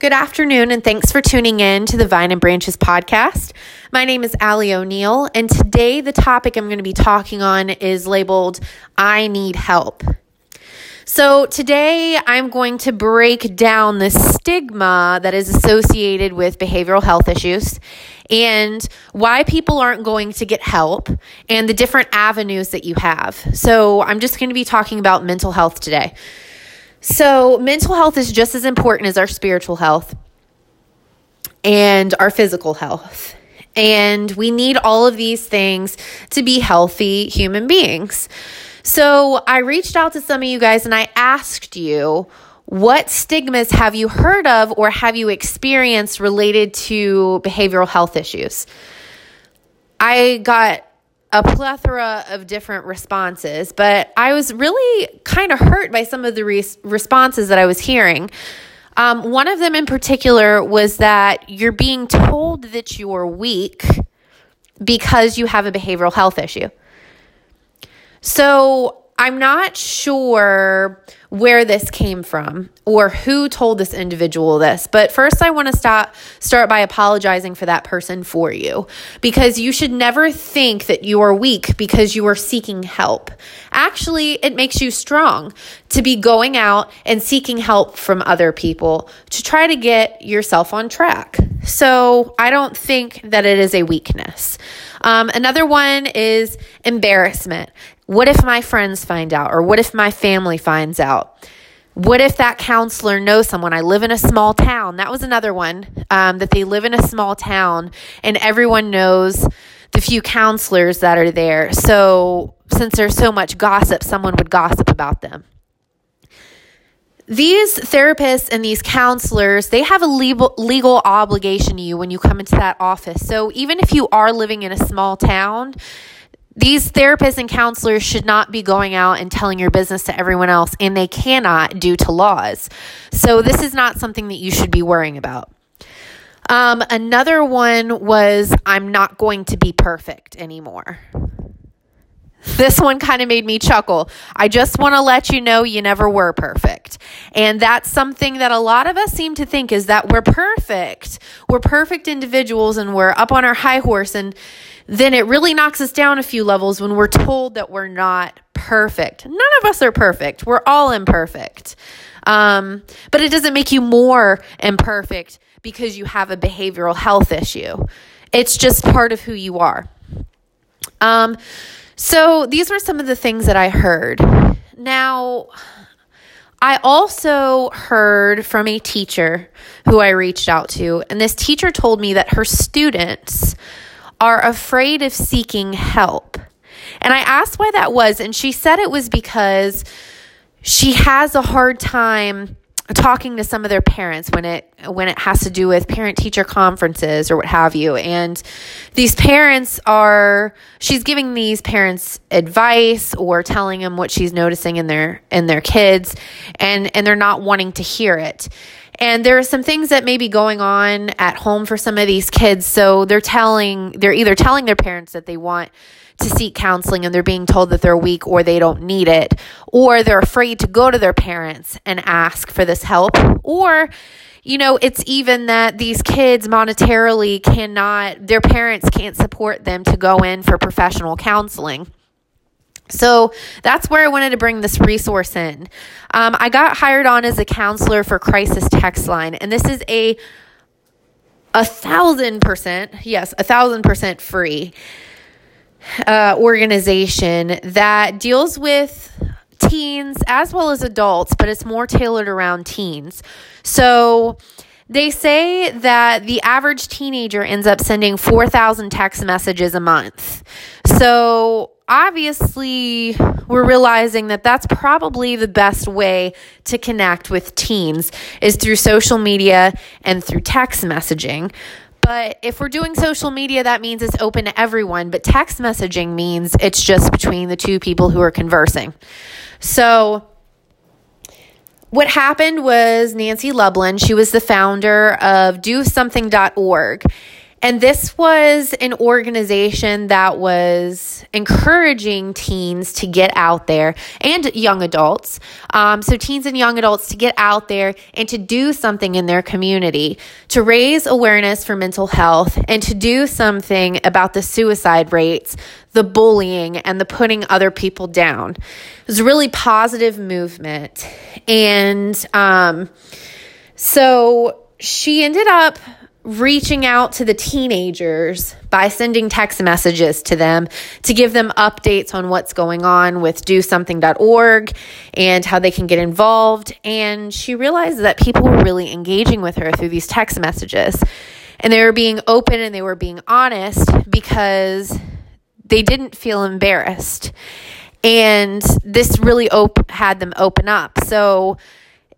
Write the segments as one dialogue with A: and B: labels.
A: Good afternoon, and thanks for tuning in to the Vine and Branches podcast. My name is Allie O'Neill, and today the topic I'm going to be talking on is labeled I Need Help. So, today I'm going to break down the stigma that is associated with behavioral health issues and why people aren't going to get help and the different avenues that you have. So, I'm just going to be talking about mental health today. So, mental health is just as important as our spiritual health and our physical health. And we need all of these things to be healthy human beings. So, I reached out to some of you guys and I asked you, what stigmas have you heard of or have you experienced related to behavioral health issues? I got a plethora of different responses, but I was really kind of hurt by some of the re- responses that I was hearing. Um, one of them in particular was that you're being told that you're weak because you have a behavioral health issue. So I'm not sure where this came from or who told this individual this, but first I want to start start by apologizing for that person for you because you should never think that you are weak because you are seeking help. Actually, it makes you strong to be going out and seeking help from other people to try to get yourself on track. So, I don't think that it is a weakness. Um, another one is embarrassment. What if my friends find out? Or what if my family finds out? What if that counselor knows someone? I live in a small town. That was another one um, that they live in a small town and everyone knows the few counselors that are there. So, since there's so much gossip, someone would gossip about them. These therapists and these counselors, they have a legal, legal obligation to you when you come into that office. So, even if you are living in a small town, these therapists and counselors should not be going out and telling your business to everyone else, and they cannot due to laws. So, this is not something that you should be worrying about. Um, another one was I'm not going to be perfect anymore. This one kind of made me chuckle. I just want to let you know you never were perfect. And that's something that a lot of us seem to think is that we're perfect. We're perfect individuals and we're up on our high horse and then it really knocks us down a few levels when we're told that we're not perfect. None of us are perfect. We're all imperfect. Um, but it doesn't make you more imperfect because you have a behavioral health issue. It's just part of who you are. Um, so these were some of the things that I heard. Now, I also heard from a teacher who I reached out to, and this teacher told me that her students are afraid of seeking help. And I asked why that was, and she said it was because she has a hard time talking to some of their parents when it when it has to do with parent teacher conferences or what have you and these parents are she's giving these parents advice or telling them what she's noticing in their in their kids and and they're not wanting to hear it and there are some things that may be going on at home for some of these kids. So they're telling, they're either telling their parents that they want to seek counseling and they're being told that they're weak or they don't need it, or they're afraid to go to their parents and ask for this help, or you know, it's even that these kids monetarily cannot, their parents can't support them to go in for professional counseling. So that's where I wanted to bring this resource in. Um, I got hired on as a counselor for Crisis Text Line, and this is a a thousand percent, yes, a thousand percent free uh, organization that deals with teens as well as adults, but it's more tailored around teens. So they say that the average teenager ends up sending 4,000 text messages a month. So obviously we're realizing that that's probably the best way to connect with teens is through social media and through text messaging. But if we're doing social media, that means it's open to everyone. But text messaging means it's just between the two people who are conversing. So, what happened was Nancy Lublin, she was the founder of DoSomething.org And this was an organization that was encouraging teens to get out there and young adults. Um, so, teens and young adults to get out there and to do something in their community, to raise awareness for mental health, and to do something about the suicide rates, the bullying, and the putting other people down. It was a really positive movement. And um, so, she ended up reaching out to the teenagers by sending text messages to them to give them updates on what's going on with do-something.org and how they can get involved. And she realized that people were really engaging with her through these text messages. And they were being open and they were being honest because they didn't feel embarrassed. And this really op- had them open up. So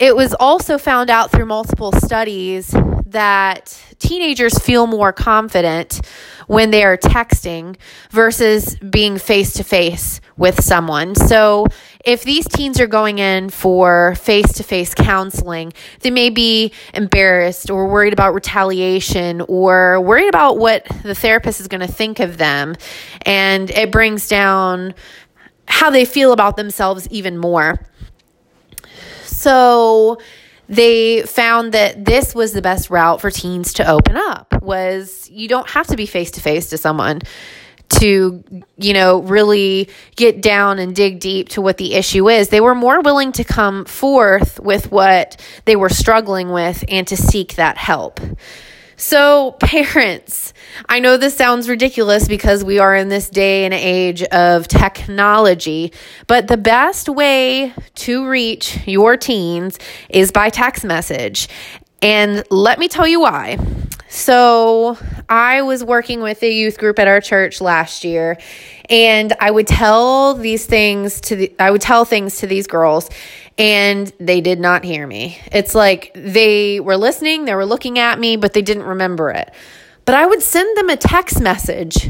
A: it was also found out through multiple studies that teenagers feel more confident when they are texting versus being face to face with someone. So, if these teens are going in for face to face counseling, they may be embarrassed or worried about retaliation or worried about what the therapist is going to think of them. And it brings down how they feel about themselves even more. So, they found that this was the best route for teens to open up was you don't have to be face to face to someone to you know really get down and dig deep to what the issue is. They were more willing to come forth with what they were struggling with and to seek that help so, parents, I know this sounds ridiculous because we are in this day and age of technology, but the best way to reach your teens is by text message. And let me tell you why. So, I was working with a youth group at our church last year, and I would tell these things to the, I would tell things to these girls and they did not hear me. It's like they were listening, they were looking at me, but they didn't remember it. But I would send them a text message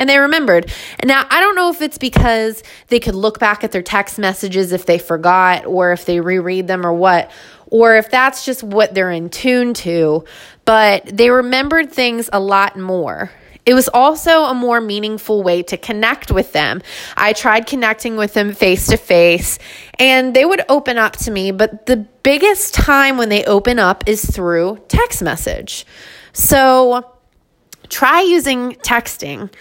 A: and they remembered. And now I don't know if it's because they could look back at their text messages if they forgot or if they reread them or what, or if that's just what they're in tune to, but they remembered things a lot more. It was also a more meaningful way to connect with them. I tried connecting with them face to face and they would open up to me, but the biggest time when they open up is through text message. So try using texting.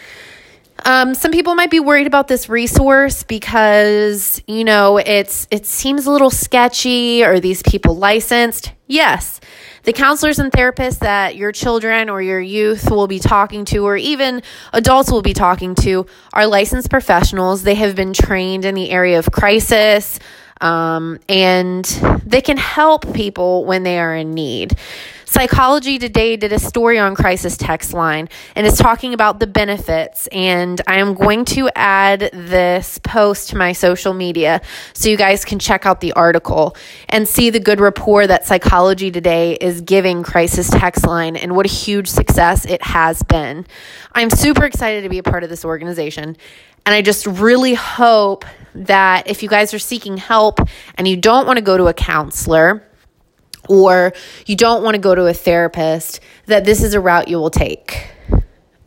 A: Um, some people might be worried about this resource because you know it's it seems a little sketchy. Are these people licensed? Yes, the counselors and therapists that your children or your youth will be talking to, or even adults will be talking to, are licensed professionals. They have been trained in the area of crisis, um, and they can help people when they are in need. Psychology Today did a story on Crisis Text Line and is talking about the benefits. And I am going to add this post to my social media so you guys can check out the article and see the good rapport that Psychology Today is giving Crisis Text Line and what a huge success it has been. I'm super excited to be a part of this organization. And I just really hope that if you guys are seeking help and you don't want to go to a counselor, or you don't want to go to a therapist, that this is a route you will take.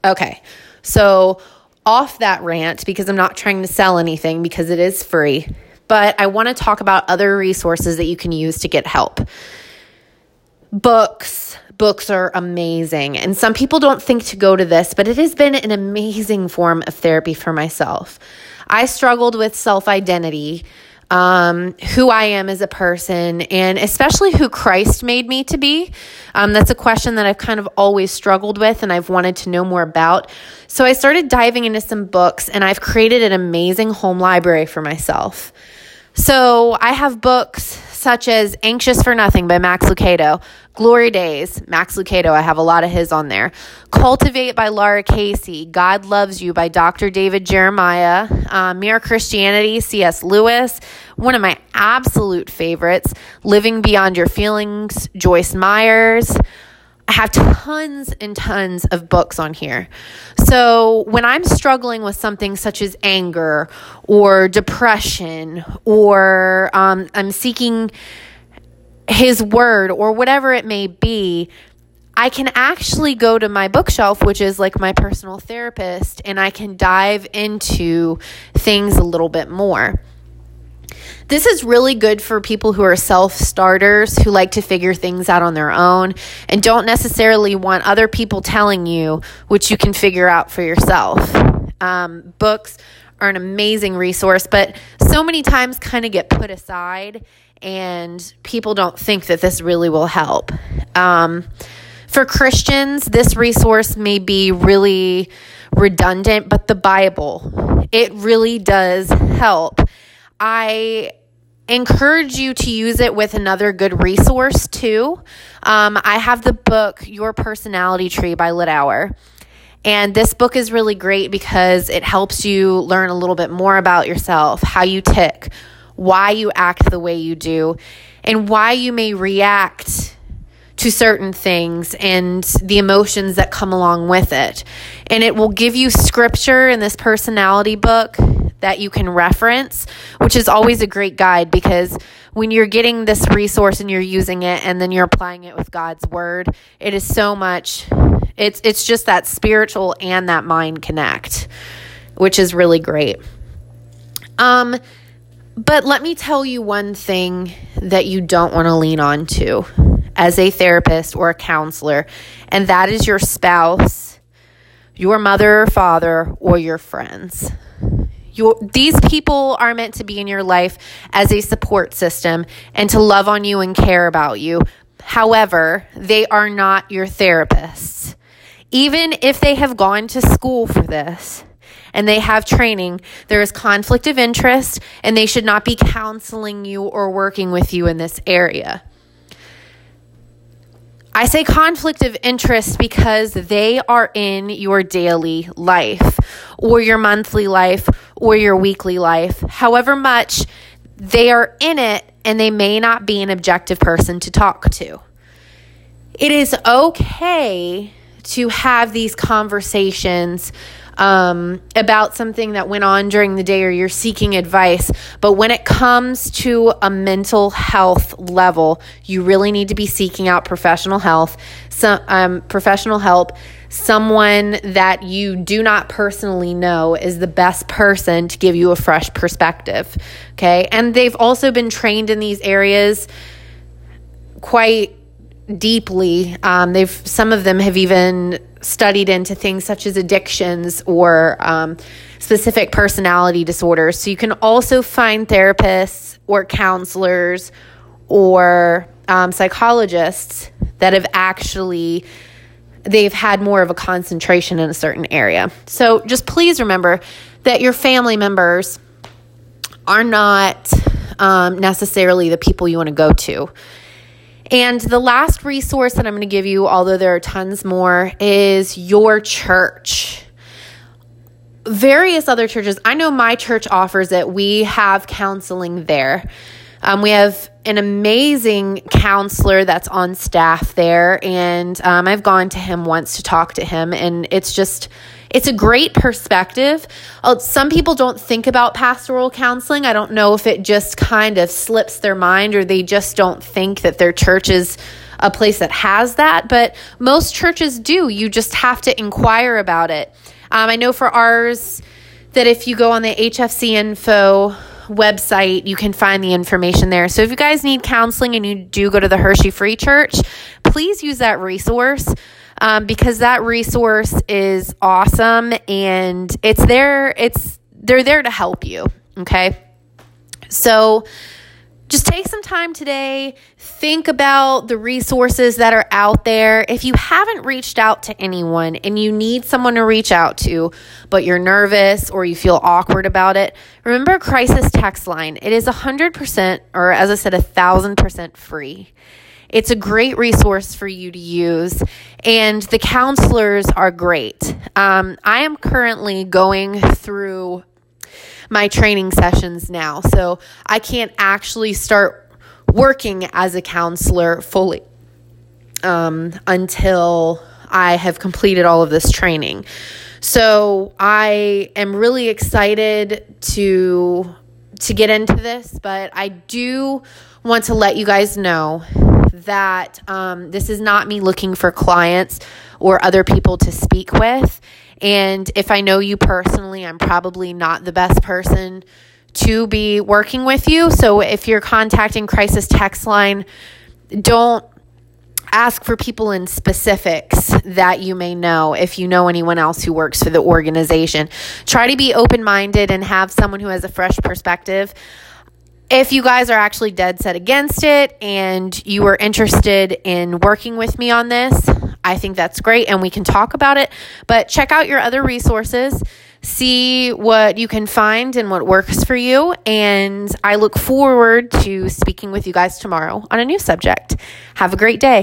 A: Okay, so off that rant, because I'm not trying to sell anything because it is free, but I want to talk about other resources that you can use to get help. Books. Books are amazing. And some people don't think to go to this, but it has been an amazing form of therapy for myself. I struggled with self identity um, who I am as a person, and especially who Christ made me to be. Um, that's a question that I've kind of always struggled with and I've wanted to know more about. So I started diving into some books, and I've created an amazing home library for myself. So I have books such as Anxious for Nothing by Max Lucado, Glory Days, Max Lucado, I have a lot of his on there. Cultivate by Laura Casey, God Loves You by Dr. David Jeremiah, uh, Mere Christianity, C.S. Lewis, one of my absolute favorites, Living Beyond Your Feelings, Joyce Myers. I have tons and tons of books on here. So when I'm struggling with something such as anger or depression, or um, I'm seeking His word or whatever it may be, I can actually go to my bookshelf, which is like my personal therapist, and I can dive into things a little bit more. This is really good for people who are self starters, who like to figure things out on their own, and don't necessarily want other people telling you which you can figure out for yourself. Um, books are an amazing resource, but so many times kind of get put aside, and people don't think that this really will help. Um, for Christians, this resource may be really redundant, but the Bible, it really does help. I encourage you to use it with another good resource too. Um, I have the book Your Personality Tree by Littauer. And this book is really great because it helps you learn a little bit more about yourself, how you tick, why you act the way you do, and why you may react to certain things and the emotions that come along with it. And it will give you scripture in this personality book that you can reference, which is always a great guide because when you're getting this resource and you're using it and then you're applying it with God's word, it is so much it's it's just that spiritual and that mind connect, which is really great. Um but let me tell you one thing that you don't want to lean on to as a therapist or a counselor, and that is your spouse, your mother or father, or your friends. Your, these people are meant to be in your life as a support system and to love on you and care about you. However, they are not your therapists. Even if they have gone to school for this and they have training, there is conflict of interest and they should not be counseling you or working with you in this area. I say conflict of interest because they are in your daily life or your monthly life or your weekly life. However much they are in it and they may not be an objective person to talk to. It is okay to have these conversations um, about something that went on during the day or you're seeking advice. But when it comes to a mental health level, you really need to be seeking out professional health, some um, professional help. Someone that you do not personally know is the best person to give you a fresh perspective. Okay. And they've also been trained in these areas quite deeply. Um, they've some of them have even studied into things such as addictions or um, specific personality disorders. So you can also find therapists or counselors or um, psychologists that have actually they've had more of a concentration in a certain area. So just please remember that your family members are not um, necessarily the people you want to go to. And the last resource that I'm going to give you, although there are tons more, is your church. Various other churches, I know my church offers it. We have counseling there. Um, we have an amazing counselor that's on staff there, and um, I've gone to him once to talk to him, and it's just it's a great perspective. Uh, some people don't think about pastoral counseling. I don't know if it just kind of slips their mind or they just don't think that their church is a place that has that, but most churches do. You just have to inquire about it. Um, I know for ours that if you go on the HFC info website, you can find the information there. So if you guys need counseling and you do go to the Hershey Free Church, please use that resource um, because that resource is awesome and it's there. It's they're there to help you. Okay, so just take some time today, think about the resources that are out there. If you haven't reached out to anyone and you need someone to reach out to, but you're nervous or you feel awkward about it, remember Crisis Text Line. It is 100%, or as I said, 1000% free. It's a great resource for you to use, and the counselors are great. Um, I am currently going through my training sessions now, so I can't actually start working as a counselor fully um, until I have completed all of this training. So I am really excited to to get into this, but I do want to let you guys know that um, this is not me looking for clients or other people to speak with. And if I know you personally, I'm probably not the best person to be working with you. So if you're contacting Crisis Text Line, don't ask for people in specifics that you may know if you know anyone else who works for the organization. Try to be open minded and have someone who has a fresh perspective. If you guys are actually dead set against it and you are interested in working with me on this, I think that's great and we can talk about it. But check out your other resources see what you can find and what works for you. And I look forward to speaking with you guys tomorrow on a new subject. Have a great day.